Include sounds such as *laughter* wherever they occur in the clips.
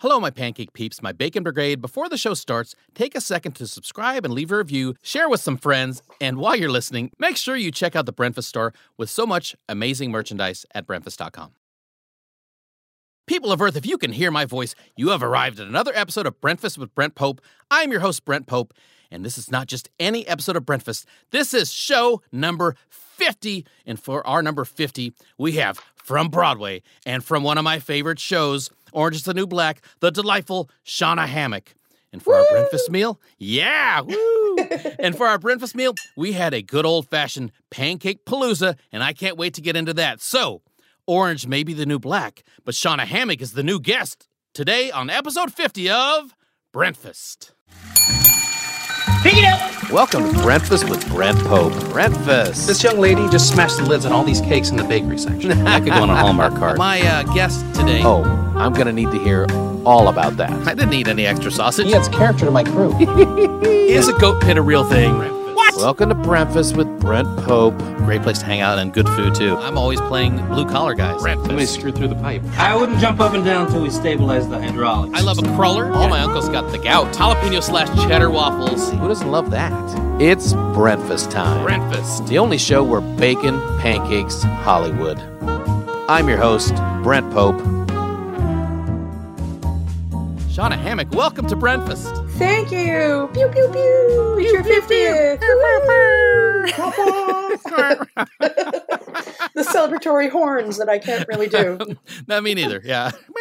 Hello, my pancake peeps, my bacon brigade. Before the show starts, take a second to subscribe and leave a review, share with some friends, and while you're listening, make sure you check out the Breakfast store with so much amazing merchandise at breakfast.com. People of Earth, if you can hear my voice, you have arrived at another episode of Breakfast with Brent Pope. I'm your host, Brent Pope, and this is not just any episode of Breakfast. This is show number 50. And for our number 50, we have from Broadway and from one of my favorite shows, Orange is the New Black, the delightful Shawna Hamic. And for our breakfast meal, yeah, *laughs* woo! and for our breakfast meal, we had a good old fashioned pancake palooza, and I can't wait to get into that. So, Orange may be the new black, but Shawna Hamic is the new guest today on episode 50 of Breakfast. Pick it up! Welcome to Breakfast with Brent Pope. Breakfast. This young lady just smashed the lids on all these cakes in the bakery section. *laughs* that could go on a Hallmark card. My uh, guest today. Oh, I'm gonna need to hear all about that. I didn't need any extra sausage. He adds character to my crew. *laughs* Is a goat pit a real thing? What? Welcome to Breakfast with Brent Pope. Great place to hang out and good food too. I'm always playing blue collar guys. Somebody screwed through the pipe. I wouldn't jump up and down until we stabilize the hydraulics. I love a cruller. All my uncles got the gout. Jalapeno slash cheddar waffles. Who doesn't love that? It's breakfast time. Breakfast. The only show where bacon, pancakes, Hollywood. I'm your host, Brent Pope. Shawna Hamic, welcome to Breakfast. Thank you. Pew pew pew. It's your fiftieth. *laughs* the celebratory horns that I can't really do. *laughs* Not me neither. Yeah. *laughs*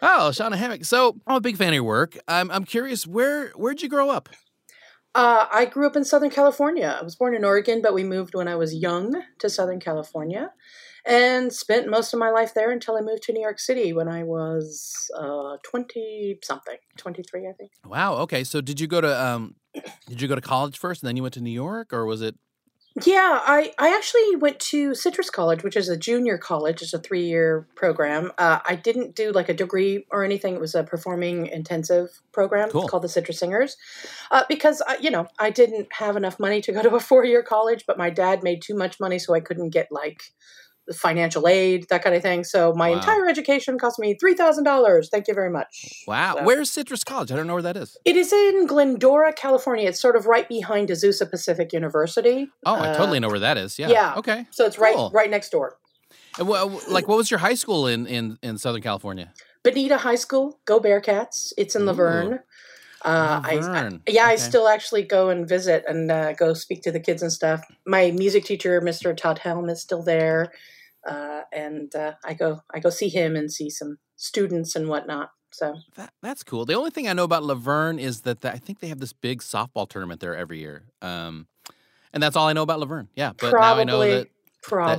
oh, Shawna Hamic. So I'm a big fan of your work. I'm I'm curious where where'd you grow up? Uh, I grew up in Southern California. I was born in Oregon, but we moved when I was young to Southern California and spent most of my life there until I moved to New York City when I was uh, 20 something, 23, I think. Wow. Okay. So did you go to um did you go to college first and then you went to New York or was it Yeah, I, I actually went to Citrus College, which is a junior college. It's a three year program. Uh, I didn't do like a degree or anything. It was a performing intensive program Cool. It's called the Citrus Singers. Uh, because, I, you know, I didn't have enough money to go to a four year college, but my dad made too much money, so I couldn't get like financial aid, that kind of thing. So my Wow. entire education cost me $3,000. Thank you very much. Wow. So- Where's Citrus College? I don't know where that is. It is in Glendora, California. It's sort of right behind Azusa Pacific University. Oh, I Uh, totally know where that is. Yeah. yeah. Okay. So it's right Cool. right next door. Wha- like what was your high school in in in Southern California? Bonita High School, go Bearcats. It's in Ooh. La Verne. Uh, I, I, yeah, I still actually go and visit and uh, go speak to the kids and stuff. My music teacher, Mr. Todd Helm, is still there, uh, and uh, I go I go see him and see some students and whatnot. So That that's cool. The only thing I know about La Verne is that the, I think they have this big softball tournament there every year. Um, and that's all I know about La Verne. Yeah, but now I know Probably- that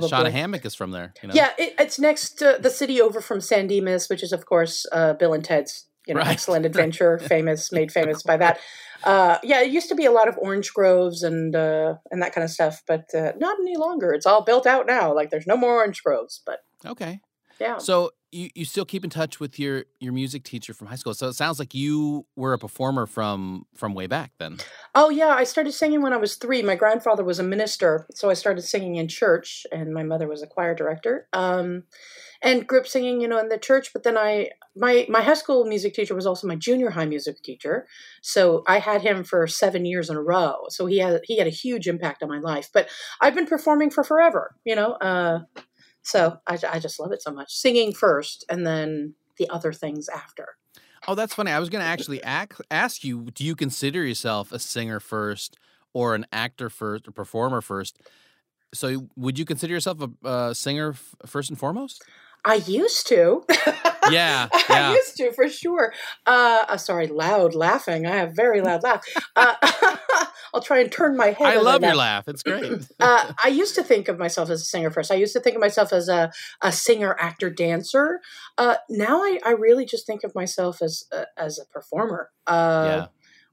that probably, Hamic is from there. You know? yeah, it, it's next to the city over from San Dimas, which is of course uh, Bill and Ted's you know Right. excellent *laughs* adventure, famous made famous by that. Uh, yeah, it used to be a lot of orange groves and uh, and that kind of stuff, but uh, not any longer. It's all built out now. Like there's no more orange groves, but Okay. yeah. So you, you still keep in touch with your your music teacher from high school. So it sounds like you were a performer from from way back then. Oh yeah, I started singing when I was three. My grandfather was a minister, so I started singing in church, and my mother was a choir director. Um, and group singing, you know, in the church. But then I, my my high school music teacher was also my junior high music teacher, so I had him for seven years in a row. So he had he had a huge impact on my life. But I've been performing for forever, you know. Uh, so I, I just love it so much. Singing first, and then the other things after. Oh, that's funny. I was going to actually ac- ask you: Do you consider yourself a singer first, or an actor first, or performer first? So, would you consider yourself a, a singer f- first and foremost? I used to. *laughs* Yeah, *laughs* I used to for sure. Uh, uh, sorry, loud laughing. I have very loud laugh. Uh, *laughs* I'll try and turn my head. I love your laugh. It's great. *clears throat* Uh, I used to think of myself as a singer first. I used to think of myself as a, a singer, actor, dancer. Uh, now I, I really just think of myself as a, as a performer. Uh, yeah.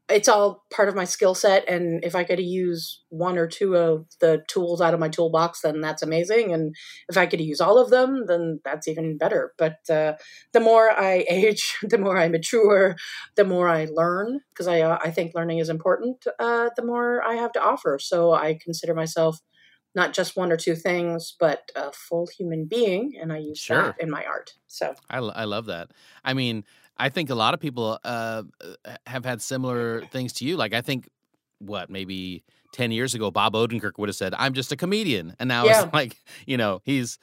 It's all part of my skill set, and if I get to use one or two of the tools out of my toolbox, then that's amazing. And if I get to use all of them, then that's even better. But uh, the more I *laughs* age, the more I mature, the more I learn because I uh, I think learning is important. Uh, the more I have to offer, so I consider myself not just one or two things, but a full human being, and I use Sure. that in my art. So I, I love that. I mean, I think a lot of people uh, have had similar *laughs* things to you. Like, I think, what, maybe 10 years ago, Bob Odenkirk would have said, I'm just a comedian. And now Yeah. it's *laughs* like, you know, he's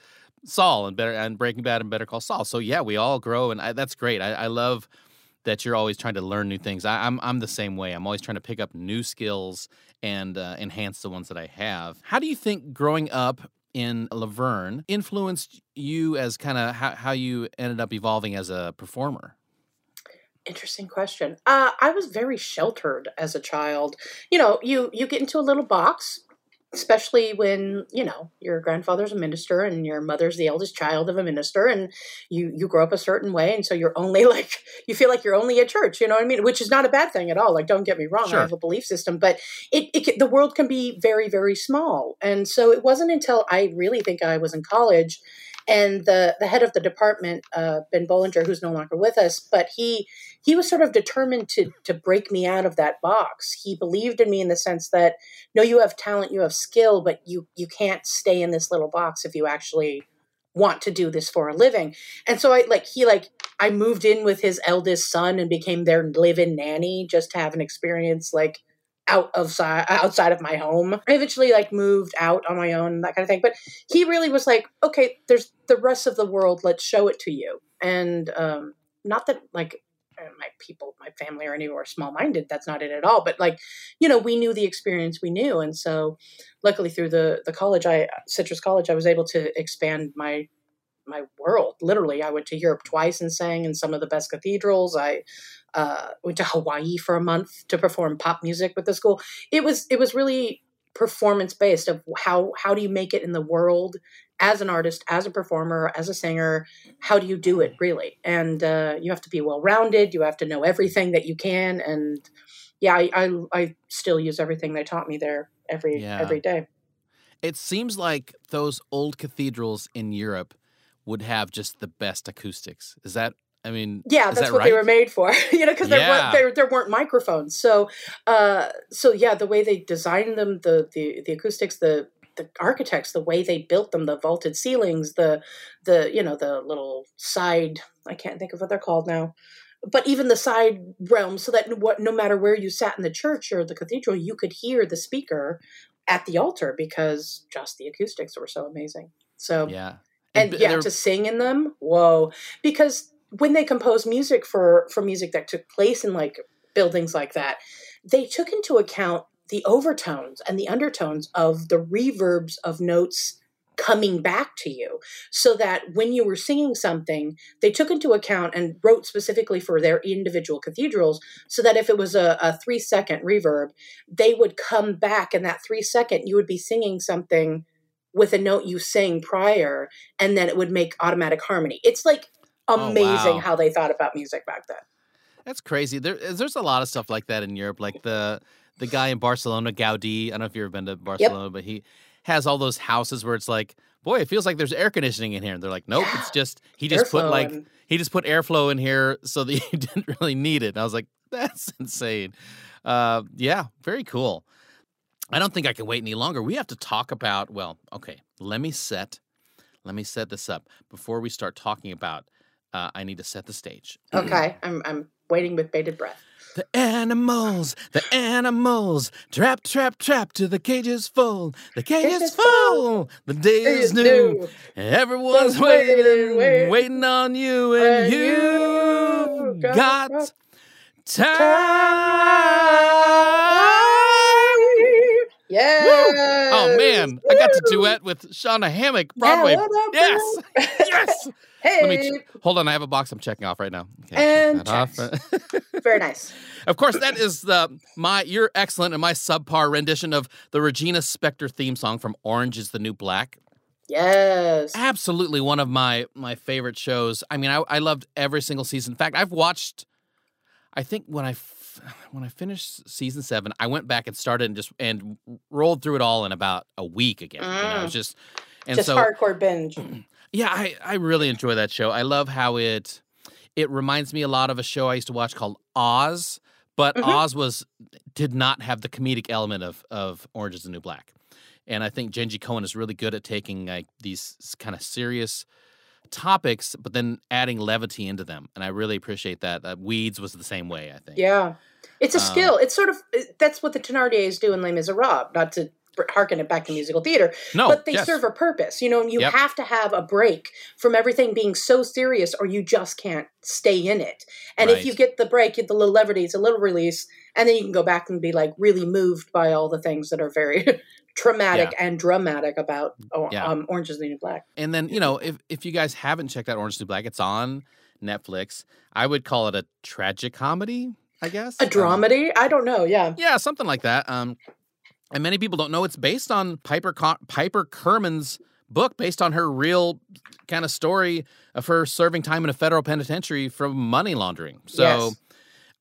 Saul and better and Breaking Bad and Better Call Saul. So, yeah, we all grow. And I, that's great. I, I love that you're always trying to learn new things. I, I'm, I'm the same way. I'm always trying to pick up new skills and uh, enhance the ones that I have. How do you think growing up in La Verne influenced you as kind of how, how you ended up evolving as a performer? Interesting question. Uh, I was very sheltered as a child. You know, you you get into a little box, especially when you know your grandfather's a minister and your mother's the eldest child of a minister, and you you grow up a certain way, and so you're only *laughs* like you feel like you're only at church. You know what I mean? Which is not a bad thing at all. Like, don't get me wrong. Sure. I have a belief system, but it, it the world can be very very small, and so it wasn't until I really think I was in college. And the, the head of the department, uh, Ben Bollinger, who's no longer with us, but he he was sort of determined to to break me out of that box. He believed in me in the sense that no, you have talent, you have skill, but you you can't stay in this little box if you actually want to do this for a living. And so I like he like I moved in with his eldest son and became their live-in nanny just to have an experience like out of si- outside of my home. I eventually like moved out on my own, that kind of thing. But he really was like, okay, there's the rest of the world. Let's show it to you. And um, not that like uh, my people, my family, or any were small minded. That's not it at all. But like, you know, we knew the experience we knew, and so luckily through the the college, I Citrus College, I was able to expand my my world. Literally, I went to Europe twice and sang in some of the best cathedrals. I uh, went to Hawaii for a month to perform pop music with the school. It was it was really performance based of how how do you make it in the world as an artist, as a performer, as a singer. How do you do it really? And uh, you have to be well rounded. You have to know everything that you can. And yeah, I, I I still use everything they taught me there every Yeah. every day. It seems like those old cathedrals in Europe would have just the best acoustics. Is that? I mean, Yeah, that's that what right? they were made for. *laughs* you know, because there, Yeah. weren't there there weren't microphones. So, uh, so yeah, the way they designed them, the the the acoustics, the the architects, the way they built them, the vaulted ceilings, the the you know the little side. I can't think of what they're called now. But even the side realm, so that what no matter where you sat in the church or the cathedral, you could hear the speaker at the altar because just the acoustics were so amazing. So Yeah. and b- yeah to sing in them whoa because when they composed music for for music that took place in like buildings like that they took into account the overtones and the undertones of the reverbs of notes coming back to you. So that when you were singing something they took into account and wrote specifically for their individual cathedrals so that if it was a, a three second reverb they would come back in that three second you would be singing something with a note you sang prior and then it would make automatic harmony. It's like Oh, amazing wow. how they thought about music back then That's crazy. There, there's a lot of stuff like that in Europe. Like the the guy in Barcelona, Gaudi. I don't know if you've ever been to Barcelona, but he has all those houses where it's like, boy, it feels like there's air conditioning in here. And they're like, nope, it's just he just put like and- he just put airflow in here so that *laughs* you didn't really need it. And I was like, that's *laughs* insane. Uh, yeah, very cool. I don't think I can wait any longer. We have to talk about. Well, okay, let me set. Let me set this up before we start talking about. Uh, I need to set the stage. okay i'm i'm waiting with bated breath The animals, the animals, trap, trap, trap to the cages full. The cage Cage is is full. The day is new. Everyone's Everyone's waiting, waiting, waiting. waiting on you, and you you got got time. Yeah Oh man, I got to duet with Shawna Hamic, Broadway. what up, yes, *laughs* yes. hey Let me ch- hold on. I have a box I'm checking off right now. Okay, And off. *laughs* very nice Of course, that is the my your excellent and my subpar rendition of the Regina Spektor theme song from Orange is the New Black. yes Absolutely one of my my favorite shows. I mean, I, I loved every single season. In fact, I've watched. I think when I *sighs* when I finished season seven, I went back and started and just and rolled through it all in about a week again. You know, it was just and just so hardcore binge *clears throat* yeah, I, I really enjoy that show. I love how it it reminds me a lot of a show I used to watch called Oz, but Mhm. Oz was did not have the comedic element of of Orange is the New Black. and I think Jenji Kohan is really good at taking like these kind of serious topics, but then adding levity into them, and I really appreciate that. Uh, Weeds was the same way. I think. Yeah, it's a Um, skill. It's sort of that's what the Thenardiers do in Les Miserables. Not to harken it back to musical theater, No, but they yes. serve a purpose. You know, and you Yep. have to have a break from everything being so serious, or you just can't stay in it. And if you get the break, get the little levity, it's a little release, and then you can go back and be like really moved by all the things that are very *laughs* traumatic and dramatic about oh, Yeah. um, Orange is the New Black. And then, you know, if if you guys haven't checked out Orange is the New Black, it's on Netflix. I would call it a tragic comedy, I guess. A Um, dramedy? I don't know. Yeah. yeah, something like that. Um, and many people don't know it's based on Piper Co- Piper Kerman's book, based on her real kind of story of her serving time in a federal penitentiary for money laundering. So. Yes.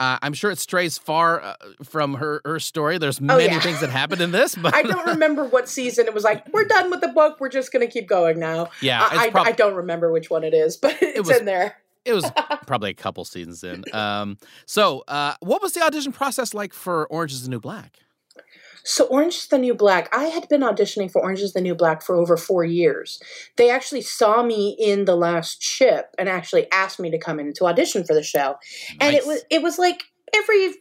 Uh, I'm sure it strays far uh, from her, her story. There's Oh, many yeah. things that happened in this, but *laughs* I don't remember what season it was like. We're done with the book. We're just going to keep going now. yeah, I, prob- I, I don't remember which one it is, *laughs* but it's was- in there. It was *laughs* probably a couple seasons in. Um, so, uh, what was the audition process like for Orange is the New Black? So, Orange is the New Black. I had been auditioning for Orange is the New Black for over four years. They actually saw me in the last ship and actually asked me to come in to audition for the show. Nice. And it was it was like every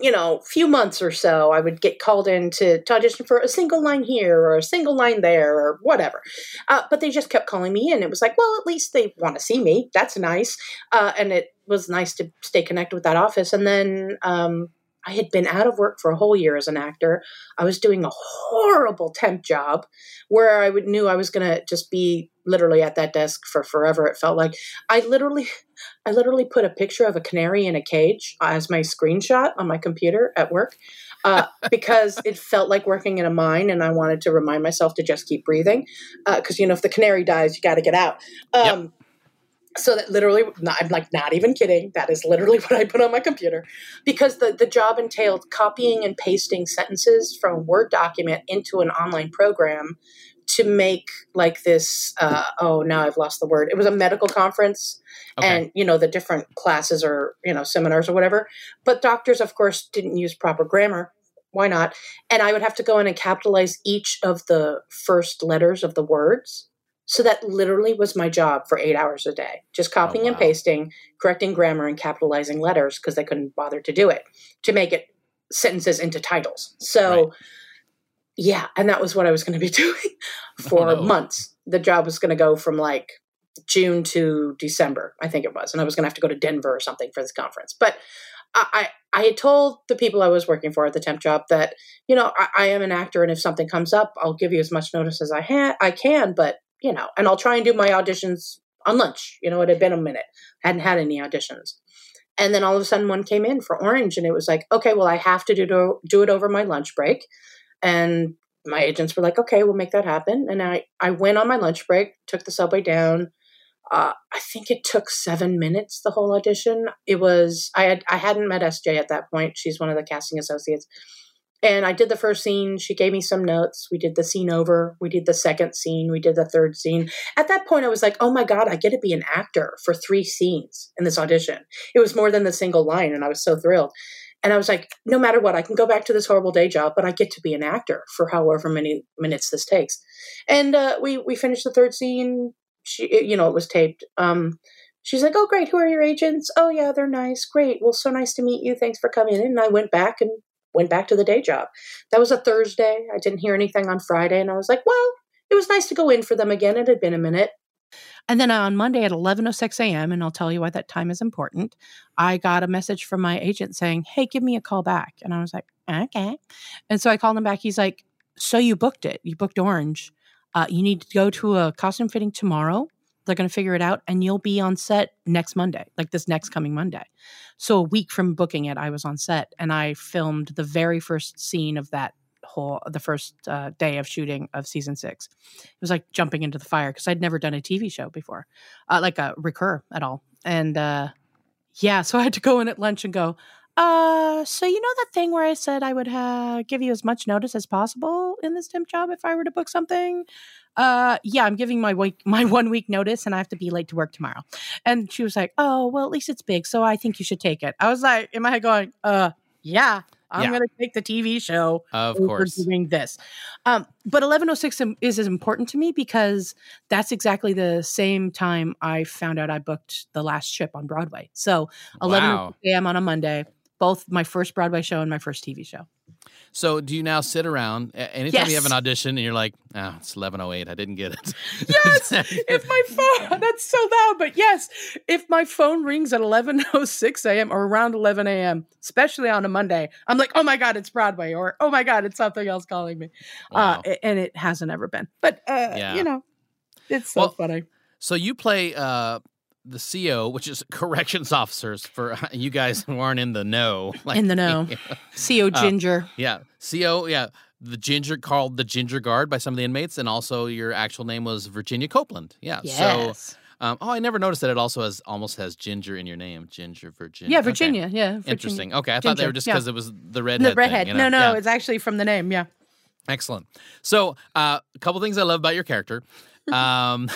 you know few months or so I would get called in to, to audition for a single line here or a single line there or whatever. Uh, but they just kept calling me in. It was like, well, at least they want to see me. That's nice. Uh, and it was nice to stay connected with that office. And then um, I had been out of work for a whole year as an actor. I was doing a horrible temp job where I would, knew I was going to just be literally at that desk for forever. It felt like I literally, I literally put a picture of a canary in a cage as my screenshot on my computer at work uh, *laughs* because it felt like working in a mine, and I wanted to remind myself to just keep breathing because you know if the canary dies, you got to get out. Um, So that literally, not, I'm like not even kidding. That is literally *laughs* what I put on my computer, because the the job entailed copying and pasting sentences from a Word document into an online program to make like this. Uh, oh, now I've lost the word. It was a medical conference, Okay. and you know the different classes or you know seminars or whatever. But doctors, of course, didn't use proper grammar. Why not? And I would have to go in and capitalize each of the first letters of the words. So that literally was my job for eight hours a day, just oh, copying and wow. pasting, correcting grammar, and capitalizing letters because they couldn't bother to do it to make it sentences into titles. So, Right. yeah, and that was what I was going to be *laughs* doing for oh, no. months. The job was going to go from like June to December, I think it was, and I was going to have to go to Denver or something for this conference. But I, I I had told the people I was working for at the temp job that you know I, I am an actor, and if something comes up, I'll give you as much notice as I ha- I can. But you know, and I'll try and do my auditions on lunch. You know, it had been a minute, hadn't had any auditions, and then all of a sudden one came in for Orange, and it was like, okay, well I have to do do it over my lunch break, and my agents were like, okay, we'll make that happen. And I I went on my lunch break, took the subway down. Uh, I think it took seven minutes. The whole audition. It was I had I hadn't met SJ at that point. She's one of the casting associates, and I did the first scene. She gave me some notes. We did the scene over. We did the second scene. We did the third scene. At that point, I was like, oh my god, I get to be an actor for three scenes in this audition. It was more than the single line, and I was so thrilled. And I was like, no matter what, I can go back to this horrible day job, but I get to be an actor for however many minutes this takes. And uh, we we finished the third scene. She, it- you know, it was taped. Um, she's like, "Oh, great. Who are your agents? Oh, yeah, they're nice. Great. Well, so nice to meet you. Thanks for coming in." And I went back and went back to the day job. That was a Thursday. I didn't hear anything on Friday, and I was like, "Well, it was nice to go in for them again. It had been a minute." And then on Monday at 11:06 a.m., and I'll tell you why that time is important. I got a message from my agent saying, "Hey, give me a call back." And I was like, "Okay." And so I called him back. He's like, "So you booked it? You booked Orange? Uh, you need to go to a costume fitting tomorrow. They're going to figure it out, and you'll be on set next Monday, like this next coming Monday." So a week from booking it, I was on set, and I filmed the very first scene of that whole the first uh, day of shooting of season six. It was like jumping into the fire because I'd never done a TV show before, uh, like a recur at all. And uh, yeah, so I had to go in at lunch and go. Uh, so you know that thing where I said I would uh, give you as much notice as possible in this temp job if I were to book something? Uh, yeah, I'm giving my week *laughs* my one week notice, and I have to be late to work tomorrow. And she was like, "Oh, well, at least it's big, so I think you should take it." I was like, in my head, going, "Uh, yeah, I'm Yeah. going to take the TV show Of course. doing this. Um, but 1106 im- is important to me because that's exactly the same time I found out I booked the last ship on Broadway. So 11 Wow. a.m. on a Monday, both my first Broadway show and my first TV show. So do you now sit around anytime you have an audition and you're like, oh, it's 1108. I didn't get it. *laughs* Yes, if my *laughs* phone that's so loud, but yes, if my phone rings at 11:06 a.m. or around 11 a.m., especially on a Monday, I'm like, oh my god, it's Broadway, or oh my god, it's something else calling me, Wow. uh, and it hasn't ever been. But uh, Yeah. you know, it's so Well, funny. So you play uh, the CO, which is corrections officers for *laughs* you guys who aren't in the know. *laughs* Like, In the know. *laughs* Co uh, Ginger. Yeah. CO, yeah. The ginger called the ginger guard by some of the inmates, and also your actual name was Virginia Copeland. Yeah. yes. So, um, oh, I never noticed that it also has almost has ginger in your name, Ginger Virginia. yeah, Okay. Virginia. Yeah. Virginia. Interesting. Okay, I thought they were just yeah. because it was the redhead. The redhead. Thing, you know? No, no, Yeah. it's actually from the name. Yeah. Excellent. So, uh, a couple things I love about your character. Um,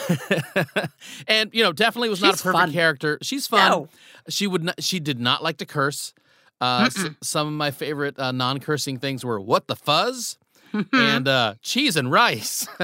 *laughs* and you know, definitely was not a perfect fun. character. She's fun. No. She would not, she did not like to curse. Uh, s- some of my favorite uh, non-cursing things were "what the fuzz" and uh, "cheese and rice." *laughs*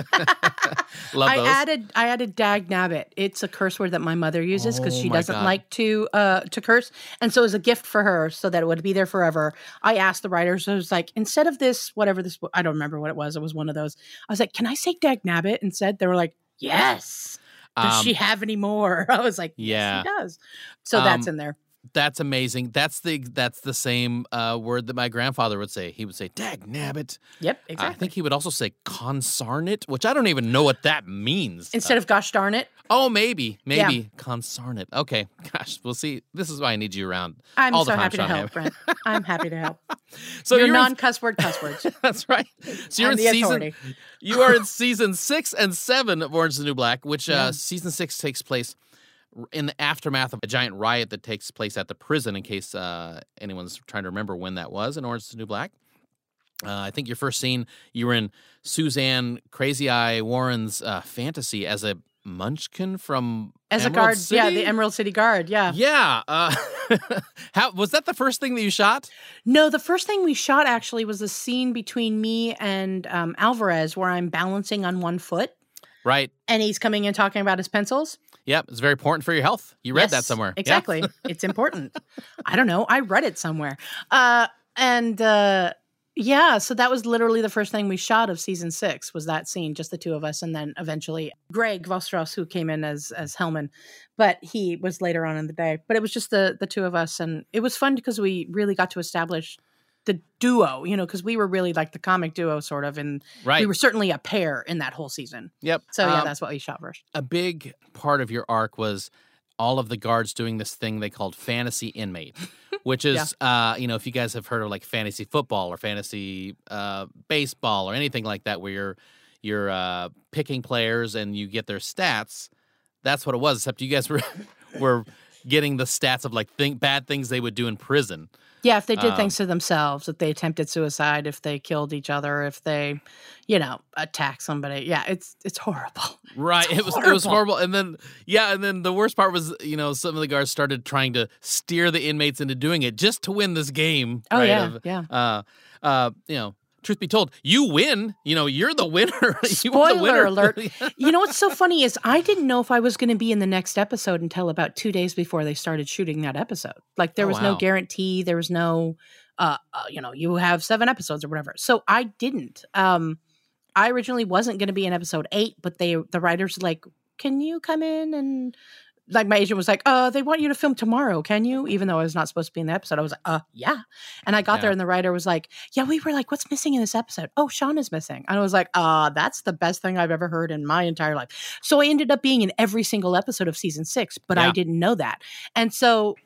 love I those. added I added dag nabbit. It's a curse word that my mother uses because Oh she doesn't God. like to uh to curse. And so as a gift for her, so that it would be there forever, I asked the writers, I was like, instead of this, whatever this I don't remember what it was. It was one of those. I was like, Can I say dag nabbit instead? They were like, Yes. Does Um, she have any more? *laughs* I was like, yeah. Yes, she does. So that's Um, in there. That's amazing. That's the that's the same uh, word that my grandfather would say. He would say "dag nabbit." Yep, exactly. I think he would also say "consarnate," which I don't even know what that means. instead of gosh darn it. Oh, maybe, Yeah. maybe consarnate. Okay, *laughs* gosh, we'll see. This is why I need you around. I'm all the so time, happy to Sean help, Brent. I'm happy to help. *laughs* So Your you're in- non cuss word cuss words. *laughs* that's right. So you're I'm in the season. authority. You are in season six and seven of Orange is the New Black, which uh, season six takes place in the aftermath of a giant riot that takes place at the prison. In case uh, anyone's trying to remember when that was in Orange is the New Black. Uh, I think your first scene, you were in Suzanne Crazy Eye Warren's uh, fantasy as a munchkin from As a Emerald guard, yeah, the Emerald City Guard, yeah. Yeah. Uh, *laughs* how was that the first thing that you shot? No, the first thing we shot actually was a scene between me and um, Alvarez where I'm balancing on one foot Right. and he's coming in talking about his pencils. Yep. It's very important for your health. You read that Yes, somewhere. Yeah. Exactly. it's important. I don't know. I read it somewhere. Uh, and uh, yeah, so that was literally the first thing we shot of season six was that scene, just the two of us, and then eventually Greg Vrotsos, who came in as as Hellman, but he was later on in the day. But it was just the the two of us, and it was fun because we really got to establish the duo, you know, because we were really like the comic duo sort of, and Right. we were certainly a pair in that whole season. Yep. So yeah, Um, that's what we shot first. a big part of your arc was all of the guards doing this thing they called fantasy inmate, which *laughs* is, uh, you know, if you guys have heard of like fantasy football or fantasy uh, baseball or anything like that, where you're you're uh, picking players and you get their stats. That's what it was. Except you guys *laughs* were were getting the stats of like think bad things they would do in prison. Yeah, if they did Um, things to themselves, if they attempted suicide, if they killed each other, if they, you know, attack somebody. Yeah, it's it's horrible. *laughs* Right. It's it was it was horrible. horrible. And then yeah, and then the worst part was, you know, some of the guards started trying to steer the inmates into doing it just to win this game. Oh right, yeah, of, yeah. uh uh you know, truth be told, you win. You know, you're the winner. *laughs* you the Spoiler winner. alert. *laughs* You know what's so funny is I didn't know if I was going to be in the next episode until about two days before they started shooting that episode. Like there Oh, was no guarantee. There was no, uh, uh, you know, you have seven episodes or whatever. So I didn't. Um, I originally wasn't going to be in episode eight, but they the writers like, can you come in and like my agent was like, uh, they want you to film tomorrow, can you? Even though I was not supposed to be in the episode, I was like, uh, yeah. And I got there and the writer was like, yeah, we were like, what's missing in this episode? Oh, Sean is missing. And I was like, uh, that's the best thing I've ever heard in my entire life. So I ended up being in every single episode of season six, but I didn't know that. And so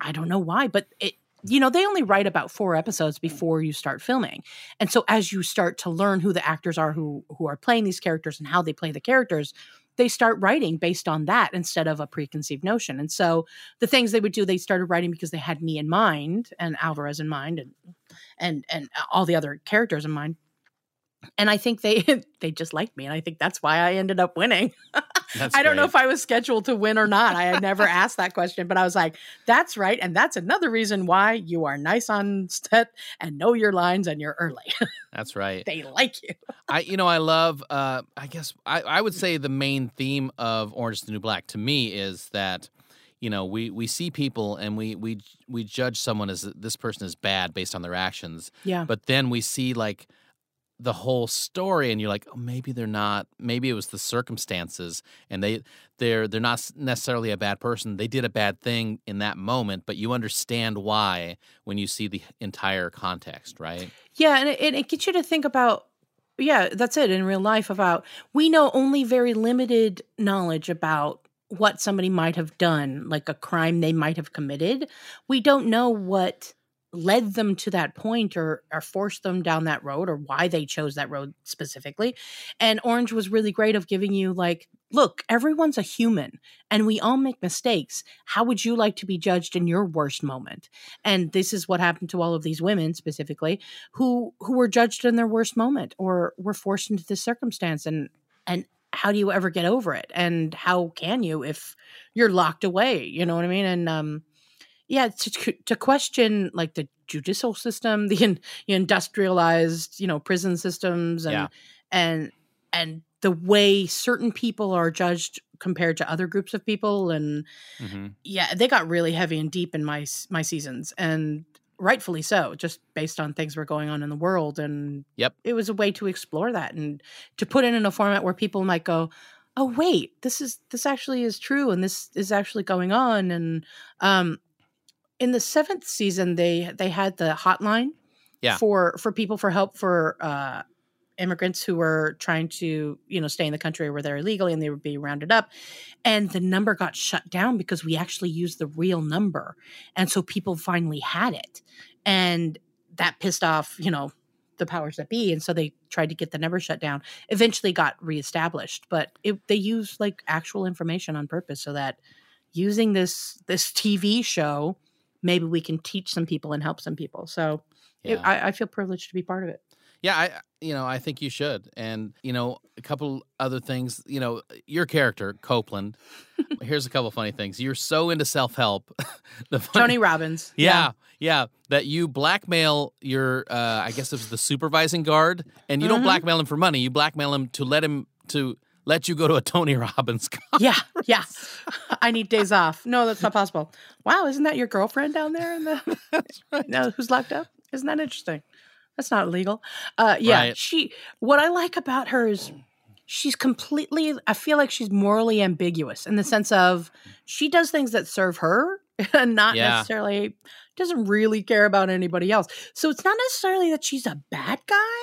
I don't know why, but it, you know, they only write about four episodes before you start filming. And so as you start to learn who the actors are who who are playing these characters and how they play the characters, they start writing based on that instead of a preconceived notion. And so the things they would do, they started writing because they had me in mind and Alvarez in mind and and and all the other characters in mind. And I think they *laughs* they just liked me, and I think that's why I ended up winning. *laughs* That's I don't know if I was scheduled to win or not. I had never *laughs* asked that question, but I was like, that's right. And that's another reason why you are nice on set and know your lines and you're early. *laughs* That's right. they like you. I you know I love uh I guess I, I would say the main theme of Orange is the New Black to me is that you know we we see people and we we we judge someone as this person is bad based on their actions Yeah. but then we see like the whole story and you're like oh maybe they're not maybe it was the circumstances and they they're they're not necessarily a bad person they did a bad thing in that moment but you understand why when you see the entire context right Yeah, and it, it gets you to think about, yeah, that's it in real life about we know only very limited knowledge about what somebody might have done, like a crime they might have committed. We don't know what led them to that point or or forced them down that road or why they chose that road specifically. And Orange was really great of giving you like, look, everyone's a human and we all make mistakes. How would you like to be judged in your worst moment? And this is what happened to all of these women specifically who who were judged in their worst moment or were forced into this circumstance and and how do you ever get over it and how can you if you're locked away you know what i mean and um yeah to to question like the judicial system *laughs* the in, industrialized you know prison systems and Yeah. and and the way certain people are judged compared to other groups of people and mm-hmm. yeah, they got really heavy and deep in my my seasons, and rightfully so, just based on things were going on in the world. And Yep. it was a way to explore that and to put it in a format where people might go, "Oh, wait, this is this actually is true, and this is actually going on." And um, in the seventh season, they they had the hotline Yeah. for for people for help for uh, immigrants who were trying to you know stay in the country where they're illegally and they would be rounded up. And the number got shut down because we actually used the real number. And so people finally had it. And that pissed off you know the powers that be. And so they tried to get the number shut down. Eventually got reestablished but it, they used like actual information on purpose so that using this this tv show maybe we can teach some people and help some people so it. I, I feel privileged to be part of it Yeah, I you know I think you should, and you know a couple other things. You know your character Copeland. *laughs* here's a couple funny things. You're so into self help. *laughs* the funny- tony robbins Yeah, yeah, that you blackmail your uh, I guess it was the supervising guard, and you don't Mhm. blackmail him for money. You blackmail him to let him to let you go to a Tony Robbins. con- *laughs* yeah yeah. I need days off. No that's not possible. Wow isn't that your girlfriend down there in the *laughs* no who's locked up? Isn't that interesting? That's not illegal. Uh yeah Right. she what i like about her is she's completely i feel like she's morally ambiguous in the sense of she does things that serve her *laughs* and not Yeah. necessarily doesn't really care about anybody else. So it's not necessarily that she's a bad guy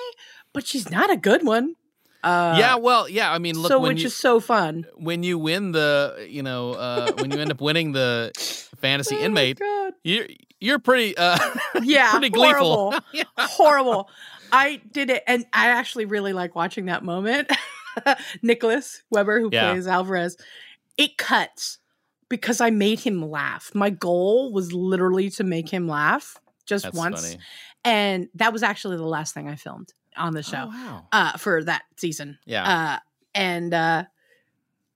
but she's not a good one uh yeah, well, yeah. I mean, look so which you is so fun when you win the you know uh, when you end up winning the fantasy *laughs* Oh inmate, you're you're pretty uh, *laughs* yeah, pretty gleeful. horrible. *laughs* horrible. I did it, and I actually really like watching that moment. Nicholas Weber, who Yeah. plays Alvarez, it cuts because I made him laugh. My goal was literally to make him laugh just That's once, funny. and that was actually the last thing I filmed on the show Oh, wow. uh, for that season. Yeah. Uh, and uh,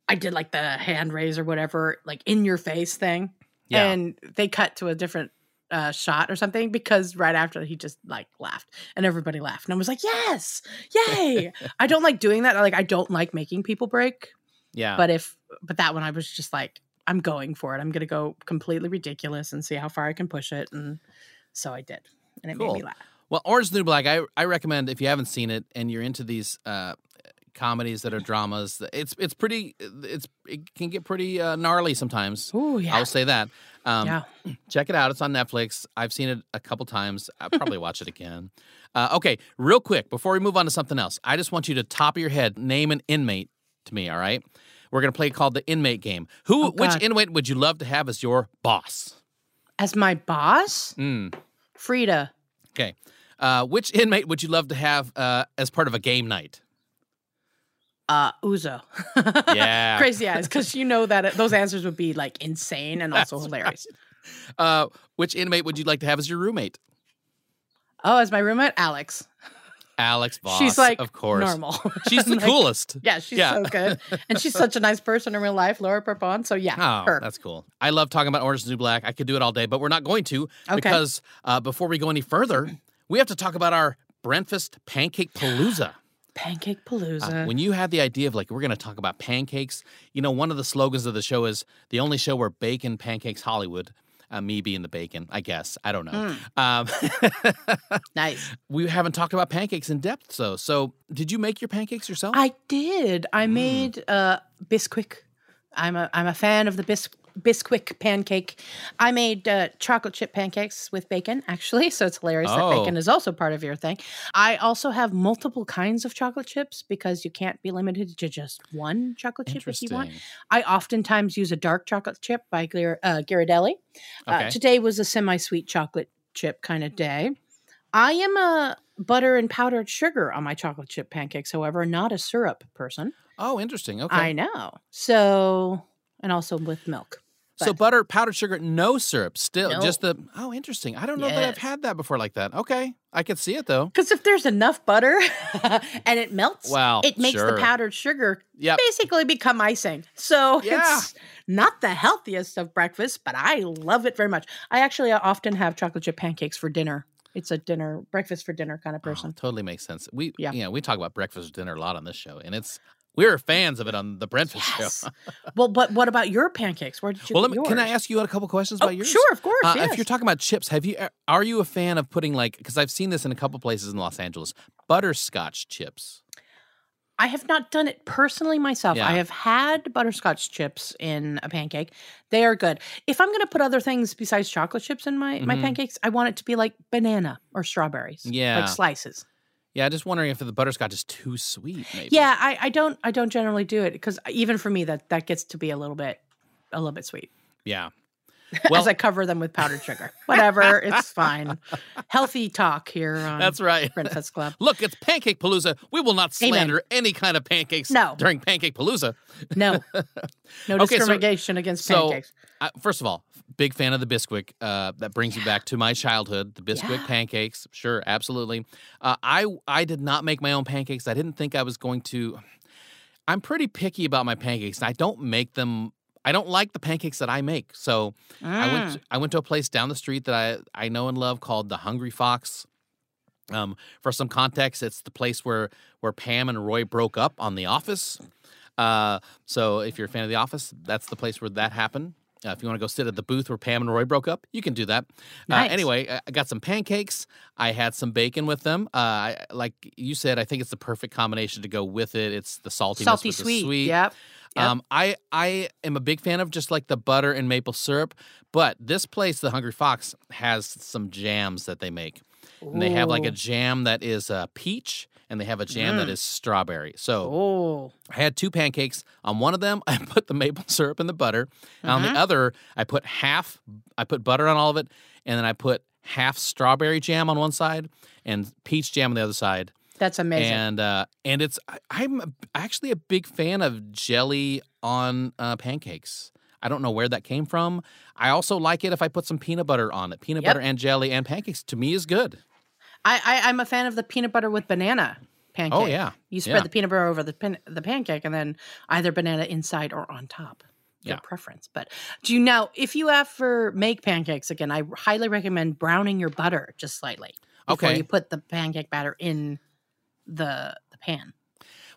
I did like the hand raise or whatever, like in your face thing. Yeah. And they cut to a different uh, shot or something because right after he just like laughed and everybody laughed. And I was like, yes, yay. *laughs* I don't like doing that. Like, I don't like making people break. yeah. But if, but that one, I was just like, I'm going for it. I'm going to go completely ridiculous and see how far I can push it. And so I did. And it made me laugh. Well, Orange is the New Black, I, I recommend if you haven't seen it and you're into these uh, comedies that are dramas, it's it's pretty it's it can get pretty uh, gnarly sometimes. Oh, yeah. I'll say that. Um, yeah. *clears throat* Check it out. It's on Netflix. I've seen it a couple times. I'll probably watch it again. Uh, okay, real quick before we move on to something else, I just want you to top of your head name an inmate to me. All right, we're gonna play called the inmate game. Who, Oh, which inmate would you love to have as your boss? As my boss, Mm. Frida. Okay. Uh, which inmate would you love to have uh, as part of a game night? Uh, Uzo. *laughs* Yeah. Crazy eyes, because you know that those answers would be like insane and also That's hilarious. Uh, which inmate would you like to have as your roommate? Oh, as my roommate, Alex. Alex Vause. she's like of course. normal. *laughs* She's the Like, coolest. Yeah, she's Yeah. so good, and she's such a nice person in real life, Laura Prepon. So yeah, Oh, her. that's cool. I love talking about Orange is New Black. I could do it all day, but we're not going to Okay. because uh, before we go any further, we have to talk about our breakfast pancake palooza. *gasps* Pancake Uh, Palooza. when you had the idea of like we're going to talk about pancakes, you know, one of the slogans of the show is the only show where bacon pancakes Hollywood. Uh, me being the bacon, I guess. I don't know. Um, *laughs* nice. we haven't talked about pancakes in depth, so so did you make your pancakes yourself? I did. Mm. I made uh Bisquick. I'm a I'm a fan of the bis Bisquick pancake. I made uh, chocolate chip pancakes with bacon, actually. *laughs* So it's hilarious that Oh. bacon is also part of your thing. I also have multiple kinds of chocolate chips because you can't be limited to just one chocolate chip if you want. I oftentimes use a dark chocolate chip by Ghir- uh, Ghirardelli. Okay. Uh, today was a semi-sweet chocolate chip kind of day. I am a butter and powdered sugar on my chocolate chip pancakes, however, not a syrup person. Oh, interesting. Okay. I know. So, and also with milk. So butter, powdered sugar, no syrup. Still, No. just the. Oh, interesting. I don't know that I've had that before like that. Okay, I could see it though. Because if there's enough butter *laughs* and it melts, Well, it makes sure. the powdered sugar Yep. basically become icing. So Yeah. it's not the healthiest of breakfast, but I love it very much. I actually uh, often have chocolate chip pancakes for dinner. It's a dinner, breakfast for dinner kind of Oh, person. totally makes sense. We Yeah. yeah, we talk about breakfast dinner a lot on this show, and it's we're fans of it on the Breakfast Yes. Show. well, but what about your pancakes? Where did you well, me, can I ask you a couple questions Oh, about yours? sure, of course. Uh, yes. If you're talking about chips, have you are you a fan of putting like because I've seen this in a couple places in Los Angeles butterscotch chips? I have not done it personally myself. Yeah. I have had butterscotch chips in a pancake. They are good. If I'm going to put other things besides chocolate chips in my, my Mhm. pancakes, I want it to be like banana or strawberries. Yeah. Like slices. Yeah, just wondering if the butterscotch is too sweet. Maybe. Yeah, I, I don't I don't generally do it because even for me that that gets to be a little bit a little bit sweet. Yeah. *laughs* As Well, I cover them with powdered sugar. Whatever, it's *laughs* fine. Healthy talk here on that's right. Breakfast Club. *laughs* Look, it's Pancake Palooza. We will not Amen. slander any kind of pancakes No. during Pancake Palooza. No. No Okay, so- discrimination against so- pancakes. First of all, big fan of the Bisquick. Uh, that brings me back to my childhood. The Bisquick Yeah. pancakes, sure, absolutely. Uh, I I did not make my own pancakes. I didn't think I was going to. I'm pretty picky about my pancakes. I don't make them. I don't like the pancakes that I make. So I went. Mm. To, I went to a place down the street that I I know and love called the Hungry Fox. Um, for some context, it's the place where where Pam and Roy broke up on The Office. Uh, so if you're a fan of The Office, that's the place where that happened. Uh, if you want to go sit at the booth where Pam and Roy broke up, you can do that. Nice. Uh, anyway, I- got some pancakes. I had some bacon with them. Uh, I, like you said, I think it's the perfect combination to go with it. It's the Salty with sweet. sweet. Yep. Yep. Um, I I am a big fan of just like the butter and maple syrup, but this place, the Hungry Fox, has some jams that they make. And they have like a jam that is uh, peach, and they have a jam that Mm. is strawberry. So Oh. I had two pancakes. On one of them, *laughs* I put the maple syrup and the butter. And on the other, I put half. I put butter on all of it, and then I put half strawberry jam on one side and peach jam on the other side. That's amazing. And uh, and it's I, I'm actually a big fan of jelly on uh, pancakes. I don't know where that came from. I also like it if I put some peanut butter on it. Peanut Yep. butter and jelly and pancakes to me is good. I, I I'm a fan of the peanut butter with banana pancake. Oh yeah, You spread Yeah. the peanut butter over the pan, the pancake, and then either banana inside or on top. Your Yeah. preference. But do you now, if you ever make pancakes again, I highly recommend browning your butter just slightly before Okay. you put the pancake batter in the the pan.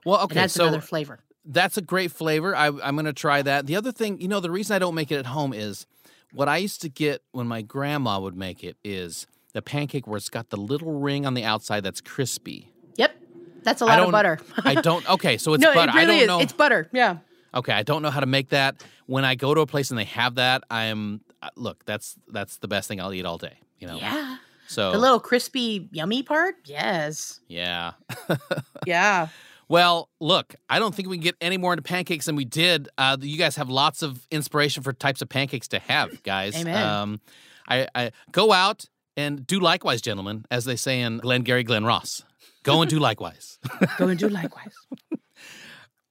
Well, it okay, adds so another flavor. that's a great flavor. I, I'm going to try that. The other thing, you know, the reason I don't make it at home is what I used to get when my grandma would make it is the pancake where it's got the little ring on the outside that's crispy. Yep, that's a lot of butter. *laughs* I don't. Okay, so it's no, butter. it really I don't is. know. It's butter. Yeah. Okay, I don't know how to make that. When I go to a place and they have that, I'm uh, look. That's that's the best thing I'll eat all day. You know. Yeah. So The little crispy, yummy part. Yes. yeah. *laughs* Yeah. Well, look, I don't think we can get any more into pancakes than we did. Uh, you guys have lots of inspiration for types of pancakes to have, guys. Amen. Um, I, I go out and do likewise, gentlemen, as they say in Glengarry Glen Ross. Go and do *laughs* likewise. Go and do likewise.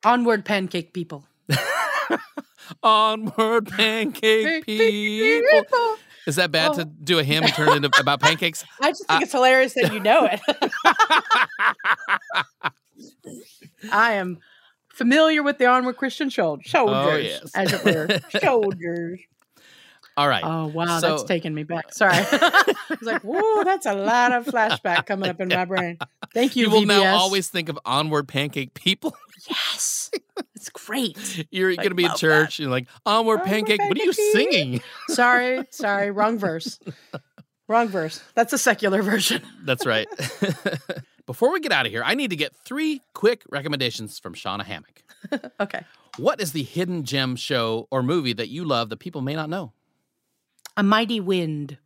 Onward, pancake people. *laughs* Onward, pancake people. Is that bad Oh. to do a hymn and turn it into *laughs* about pancakes? I just think it's hilarious that you know it. I am familiar with the Onward Christian Soldiers, soldiers oh, yes. as it were, soldiers. All right. Oh wow, So- that's taking me back. Sorry, *laughs* I was like, "Whoa, that's a lot of flashback coming up in my brain." Thank you, you will VBS. now always think of onward pancake people. *laughs* yes, it's great. You're I going to be in love that. church. You're like, onward Onward pancake. What are you singing? *laughs* Sorry, sorry, wrong verse. Wrong verse. That's a secular version. That's right. Before we get out of here, I need to get three quick recommendations from Shawna Hamic. Okay, What is the hidden gem show or movie that you love that people may not know? A mighty wind.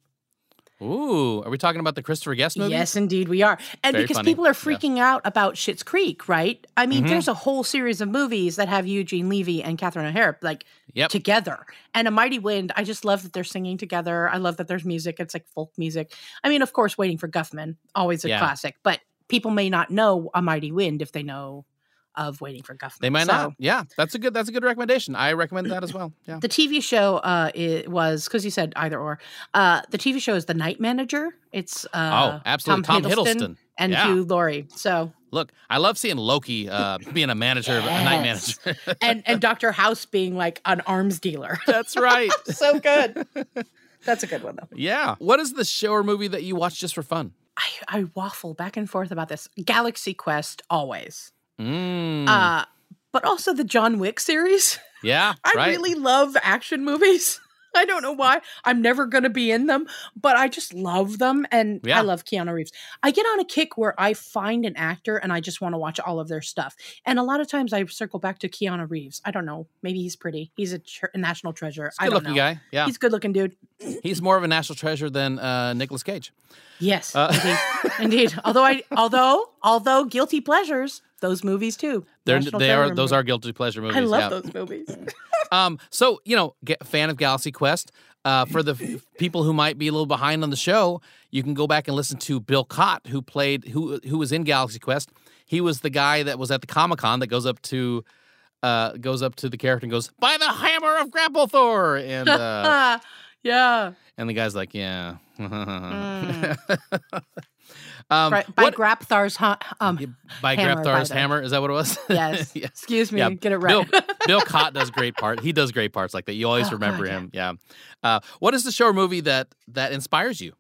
Ooh, are we talking about the Christopher Guest movie? Yes, indeed, we are. And Very because funny. people are Yeah. freaking out about Schitt's Creek, right? I mean, Mhm. there's a whole series of movies that have Eugene Levy and Catherine O'Hara like Yep. together. And A Mighty Wind, I just love that they're singing together. I love that there's music. It's like folk music. I mean, of course, Waiting for Guffman, always a Yeah. classic, but people may not know A Mighty Wind if they know of Waiting for Guffman. They might So, not. Yeah, that's a good. That's a good recommendation. I recommend that as well. Yeah. The TV show uh, it was because you said either or. Uh, the TV show is The Night Manager. It's uh, oh, absolutely. Tom, Hiddleston. and Yeah. Hugh Laurie. So Look, I love seeing Loki uh, being a manager, a night manager. *laughs* and and Dr. House being like an arms dealer. That's right. *laughs* so good. *laughs* That's a good one though. Yeah. What is the show or movie that you watch just for fun? I, I waffle back and forth about this. Galaxy Quest always. Mm, Uh but also the John Wick series. yeah. *laughs* I right. really love action movies. *laughs* I don't know why. I'm never going to be in them, but I just love them. And Yeah. I love Keanu Reeves. I get on a kick where I find an actor and I just want to watch all of their stuff. And a lot of times I circle back to Keanu Reeves. I don't know. Maybe he's pretty. He's a, tr- a national treasure. I Good don't looking know. guy. Yeah. He's a good looking dude. *clears throat* He's more of a national treasure than uh, Nicolas Cage. Yes, Uh, indeed. *laughs* indeed. Although I, although, although guilty pleasures, those movies too. They're, National they are those movie. are guilty pleasure movies. I love yeah. those movies. *laughs* Um, so you know, get, fan of Galaxy Quest. Uh, for the f- people who might be a little behind on the show, you can go back and listen to Bill Cott, who played who who was in Galaxy Quest. He was the guy that was at the Comic Con that goes up to uh, goes up to the character and goes, "By the hammer of Grapplethor," and uh, *laughs* yeah. and the guy's like, "Yeah." *laughs* Mm. Um, by what- Grabthar's hu- um, by Hammer, Grabthar's the- hammer. Is that what it was? *laughs* Yes. yes. Excuse me, Yeah, get it right. *laughs* Bill Cott does great part. He does great parts like that. You always Oh, remember God, yeah. him. Yeah. Uh, what is the show or movie that that inspires you?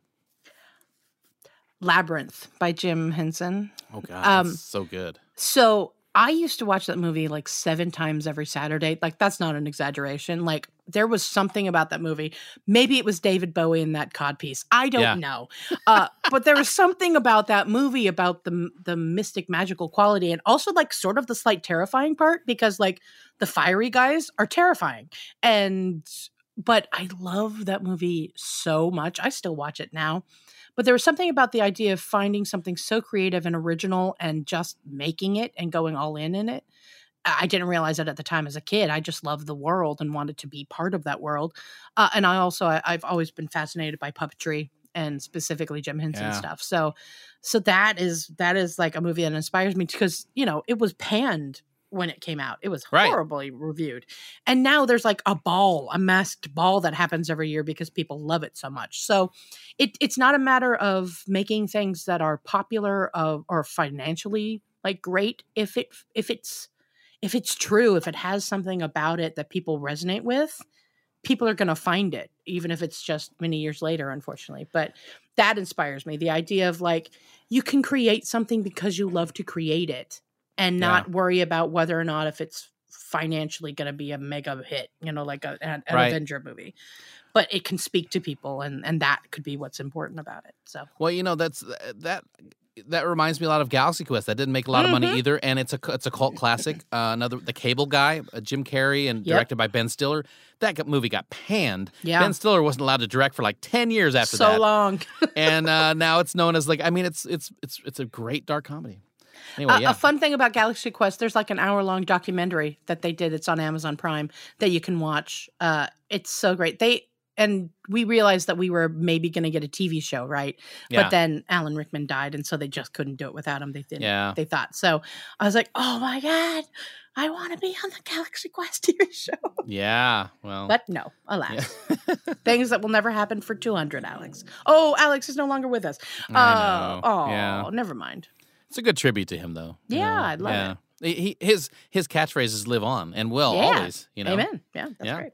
Labyrinth by Jim Henson. Oh God, Um, so good. So I used to watch that movie like seven times every Saturday. Like that's not an exaggeration. Like there was something about that movie. Maybe it was David Bowie in that codpiece. I don't Yeah. know. Uh, but there was something about that movie about the the mystic magical quality and also like sort of the slight terrifying part because like the fiery guys are terrifying and but I love that movie so much. I still watch it now. But there was something about the idea of finding something so creative and original and just making it and going all in in it. I didn't realize that at the time as a kid. I just loved the world and wanted to be part of that world. Uh, and I also I, I've always been fascinated by puppetry and specifically Jim Henson Yeah. stuff. So so that is that is like a movie that inspires me because you know it was panned when it came out. It was Right. horribly reviewed. And now there's like a ball, a masked ball that happens every year because people love it so much. So it, it's not a matter of making things that are popular of, or financially like great if it if it's if it's true if it has something about it that people resonate with people are going to find it even if it's just many years later unfortunately but that inspires me the idea of like you can create something because you love to create it and Yeah. not worry about whether or not if it's financially going to be a mega hit you know like a, an, an Right. avenger movie but it can speak to people and and that could be what's important about it so Well, you know that's uh, that that reminds me a lot of Galaxy Quest. That didn't make a lot of money Mhm. either, and it's a it's a cult classic. *laughs* Uh, another the Cable Guy, uh, Jim Carrey, and Yep. directed by Ben Stiller. That movie got panned. Yeah. Ben Stiller wasn't allowed to direct for like ten years after so that, So long *laughs* and uh, *laughs* now it's known as like I mean it's it's it's it's a great dark comedy. Anyway, yeah. A fun thing about Galaxy Quest, there's like an hour long documentary that they did. It's on Amazon Prime that you can watch. Uh, it's so great. They and we realized that we were maybe going to get a TV show, right? Yeah. But then Alan Rickman died, and so they just couldn't do it without him. They didn't. Yeah. They thought so. I was like, oh my god, I want to be on the Galaxy Quest TV *laughs* show. Yeah. Well. But no, alas. yeah. *laughs* Things that will never happen for 200, Alex. Oh, Alex is no longer with us. I know. Oh, Yeah. never mind. It's a good tribute to him, though. Yeah? I'd love it. He, his his catchphrases live on and will always. You know. Amen. Yeah, that's Yeah. great.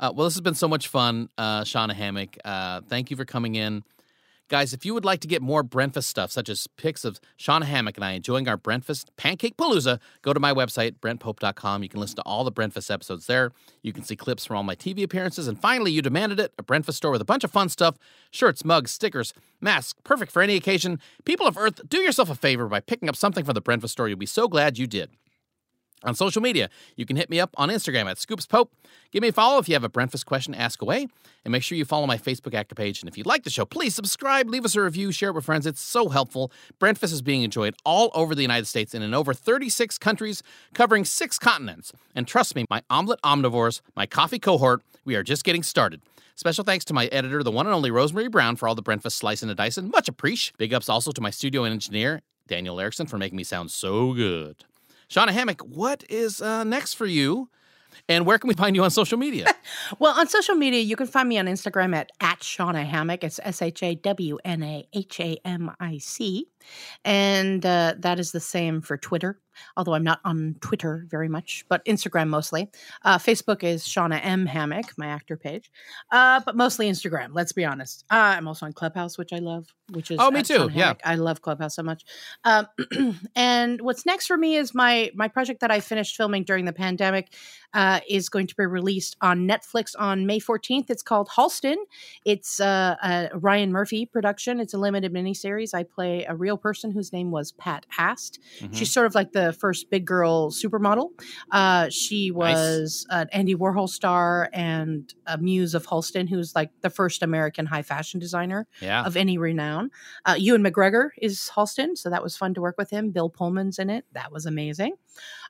Uh, well, this has been so much fun, uh, Shawna Hamic. Uh, thank you for coming in. Guys, if you would like to get more breakfast stuff, such as pics of Shawna Hamic and I enjoying our breakfast pancake palooza, go to my website, brentpope.com. You can listen to all the breakfast episodes there. You can see clips from all my TV appearances. And finally, you demanded it a breakfast store with a bunch of fun stuff shirts, mugs, stickers, masks, perfect for any occasion. People of Earth, do yourself a favor by picking up something from the breakfast store. You'll be so glad you did. On social media, you can hit me up on Instagram at Scoops Pope. Give me a follow if you have a breakfast question, ask away. And make sure you follow my Facebook actor page. And if you like the show, please subscribe, leave us a review, share it with friends. It's so helpful. Breakfast is being enjoyed all over the United States and in over 36 countries, covering six continents. And trust me, my omelet omnivores, my coffee cohort, we are just getting started. Special thanks to my editor, the one and only Rosemary Brown, for all the breakfast slicing and dicing. Much appreciate. Big ups also to my studio engineer, Daniel Erickson, for making me sound so good. Shawna Hamic, what is uh, next for you? And where can we find you on social media? *laughs* Well, on social media, you can find me on Instagram at, at Shawna Hamic. It's S H A W N A H A M I C. And uh, that is the same for Twitter, although I'm not on Twitter very much, but Instagram mostly. Uh, Facebook is Shawna M. Hamic, my actor page, uh, but mostly Instagram, let's be honest. Uh, I'm also on Clubhouse, which I love, which is Oh, me too, yeah. I love Clubhouse so much. Um, *clears throat* and what's next for me is my my project that I finished filming during the pandemic uh, is going to be released on Netflix on May 14th. It's called Halston. It's uh, a Ryan Murphy production. It's a limited miniseries. I play a real person whose name was Pat Ast. Mhm. She's sort of like the first big girl supermodel. Uh, she was an Andy Warhol star and a muse of Halston, who's like the first American high fashion designer yeah. of any renown. Uh, Ewan McGregor is Halston, so that was fun to work with him. Bill Pullman's in it. That was amazing.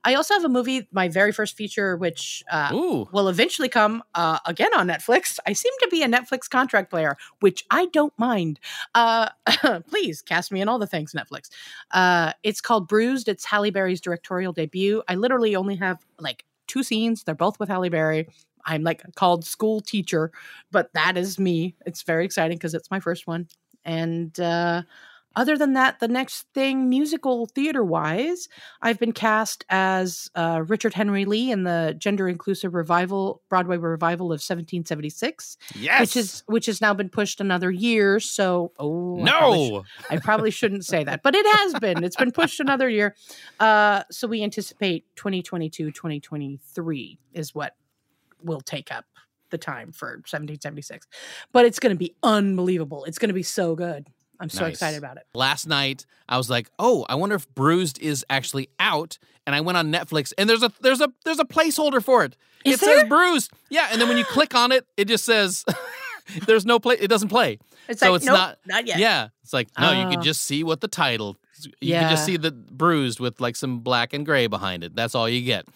I also have a movie, my very first feature, which uh, will eventually come uh, again on Netflix. I seem to be a Netflix contract player, which I don't mind. Uh, *laughs* please cast me in all the things, Netflix. Uh, it's called Bruised. It's Halle Berry's directorial debut. I literally only have like two scenes. They're both with Halle Berry. I'm like called school teacher, but that is me. It's very exciting because it's my first one. And uh, other than that, the next thing, musical theater wise, I've been cast as uh, Richard Henry Lee in the gender inclusive revival Broadway revival of 1776, Yes. which is which has now been pushed another year. So oh I probably, no. sh- *laughs* I probably shouldn't say that, but it has been. It's been pushed another year. Uh, so we anticipate 2022, 2023 is what will take up the time for 1776. But it's going to be unbelievable. It's going to be so good. I'm so Nice. excited about it. Last night, I was like, "Oh, I wonder if Bruised is actually out." And I went on Netflix, and there's a there's a there's a placeholder for it. Is it says? Bruised. Yeah, and then when you *gasps* click on it, it just says *laughs* there's no play. It doesn't play. It's So like, it's nope, not- not yet. Yeah, it's like no, you Oh. can just see what the title. You can just see the bruised with like some black and gray behind it. That's all you get.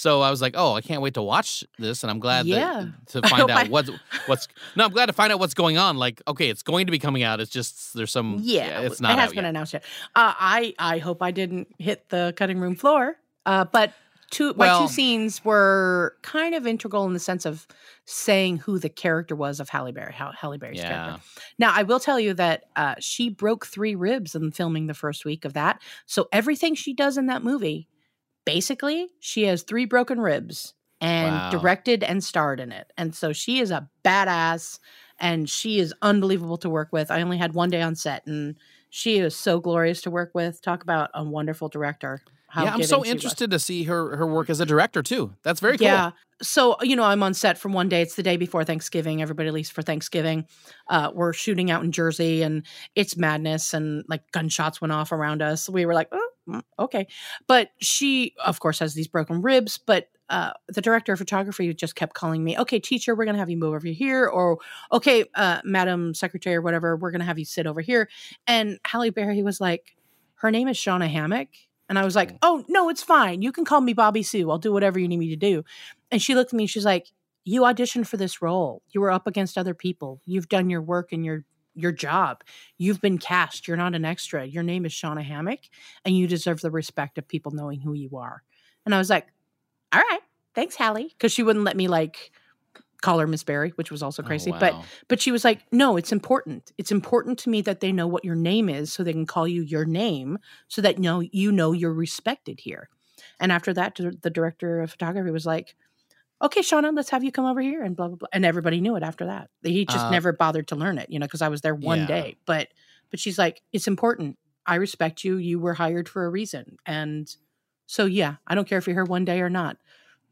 So I was like, oh, I can't wait to watch this, and I'm glad Yeah. that, *laughs* to *laughs* find out what's what's. *laughs* No, I'm glad to find out what's going on. Like, okay, it's going to be coming out. It's just there's some. Yeah, it's not It has been yet. announced yet. Uh, I I hope I didn't hit the cutting room floor. Uh, but two my two scenes were kind of integral in the sense of saying who the character was of Halle Berry, how Halle Berry's Yeah. character. Now I will tell you that uh, she broke three ribs in filming the first week of that. So everything she does in that movie, basically, she has three broken ribs and Wow. directed and starred in it. And so she is a badass and she is unbelievable to work with. I only had one day on set and she is so glorious to work with. Talk about a wonderful director. Yeah, I'm so she was. interested to see her her work as a director too. That's very cool. Yeah. So, you know, I'm on set for one day. It's the day before Thanksgiving. Everybody leaves for Thanksgiving. Uh, we're shooting out in Jersey and it's madness and like gunshots went off around us. We were like, oh, okay. But she, of course, has these broken ribs. But uh, the director of photography just kept calling me, okay, teacher, we're going to have you move over here. Or, okay, uh, madam secretary or whatever, we're going to have you sit over here. And Halle Berry was like, her name is Shawna Hamic. And I was like, oh, no, it's fine. You can call me Bobby Sue. I'll do whatever you need me to do. And she looked at me and she's like, You auditioned for this role. You were up against other people. You've done your work and your your job. You've been cast. You're not an extra. Your name is Shawna Hamic, and you deserve the respect of people knowing who you are. And I was like, all right, thanks, Halle. Because she wouldn't let me like call her Miss Berry, which was also Oh, crazy. But wow. but she was like, no, it's important. It's important to me that they know what your name is so they can call you your name so that you know you know you're respected here. And after that, the director of photography was like, okay, Shawna, let's have you come over here and blah, blah, blah. And everybody knew it after that. He just Uh, never bothered to learn it, you know, because I was there one Yeah. day. But but she's like, it's important. I respect you. You were hired for a reason. And so yeah, I don't care if you're here one day or not.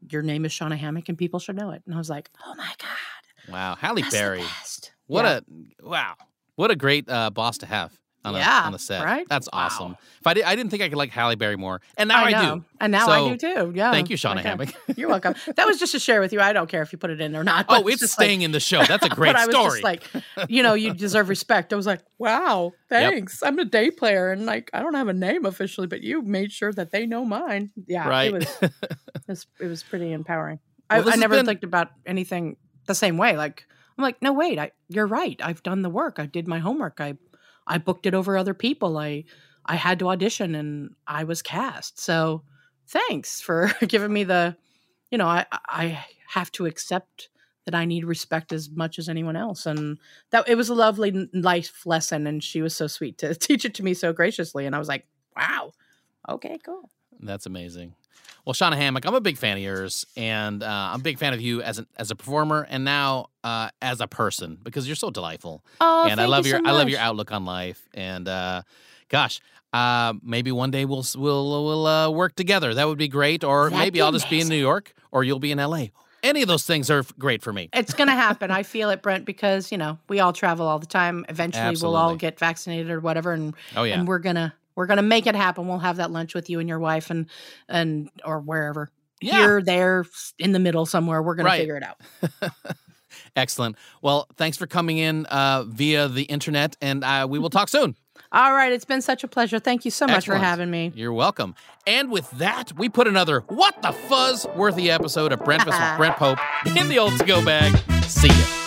Your name is Shawna Hamic and people should know it. And I was like, oh my God. wow, Halle Berry. What Yeah. a wow! What a great uh, boss to have on, Yeah, a, on the set. right? That's Wow. awesome. If I did, I didn't think I could like Halle Berry more, and now I, know. do. And now I do too. Yeah. Thank you, Shawna Okay. Hamic. *laughs* You're welcome. That was just to share with you. I don't care if you put it in or not. oh, but it's just like- staying in the show. That's a *laughs* great but I was story. just like, you know, you deserve respect. I was like, wow, thanks. I'm a day player, and like, I don't have a name officially, but you made sure that they know mine. Yeah, right. It was, *laughs* it was, it was pretty empowering. Well, I, I never been- think about anything the same way. Like, I'm like, no, wait, I, you're right. I've done the work. I did my homework. I, I booked it over other people. I, I had to audition, and I was cast. So, thanks for *laughs* giving me the, you know, I, I have to accept that I need respect as much as anyone else. And that it was a lovely life lesson. And she was so sweet to *laughs* teach it to me so graciously. And I was like, wow, okay, cool. That's amazing. Well, Shawna Hamic, I'm a big fan of yours, and uh, I'm a big fan of you as an as a performer, and now uh, as a person because you're so delightful. Oh, and I love you your I love your outlook on life. And uh, gosh, uh, maybe one day we'll we'll we'll uh, work together. That would be great. Or That'd maybe I'll just be in New. York, or you'll be in L.A. Any of those things are great for me. It's gonna happen. I feel it, Brent, because you know we all travel all the time. Eventually, we'll all get vaccinated or whatever, and Oh yeah, and we're gonna we're gonna make it happen. We'll have that lunch with you and your wife, and and or wherever yeah. here, there, in the middle somewhere. We're gonna Right. figure it out. *laughs* Excellent. Well, thanks for coming in uh, via the internet, and uh, we will *laughs* talk soon. All right, it's been such a pleasure. Thank you so much Excellent. for having me. You're welcome. And with that, we put another What the Fuzz worthy episode of Breakfast with Brent Pope in the old to go bag. See ya.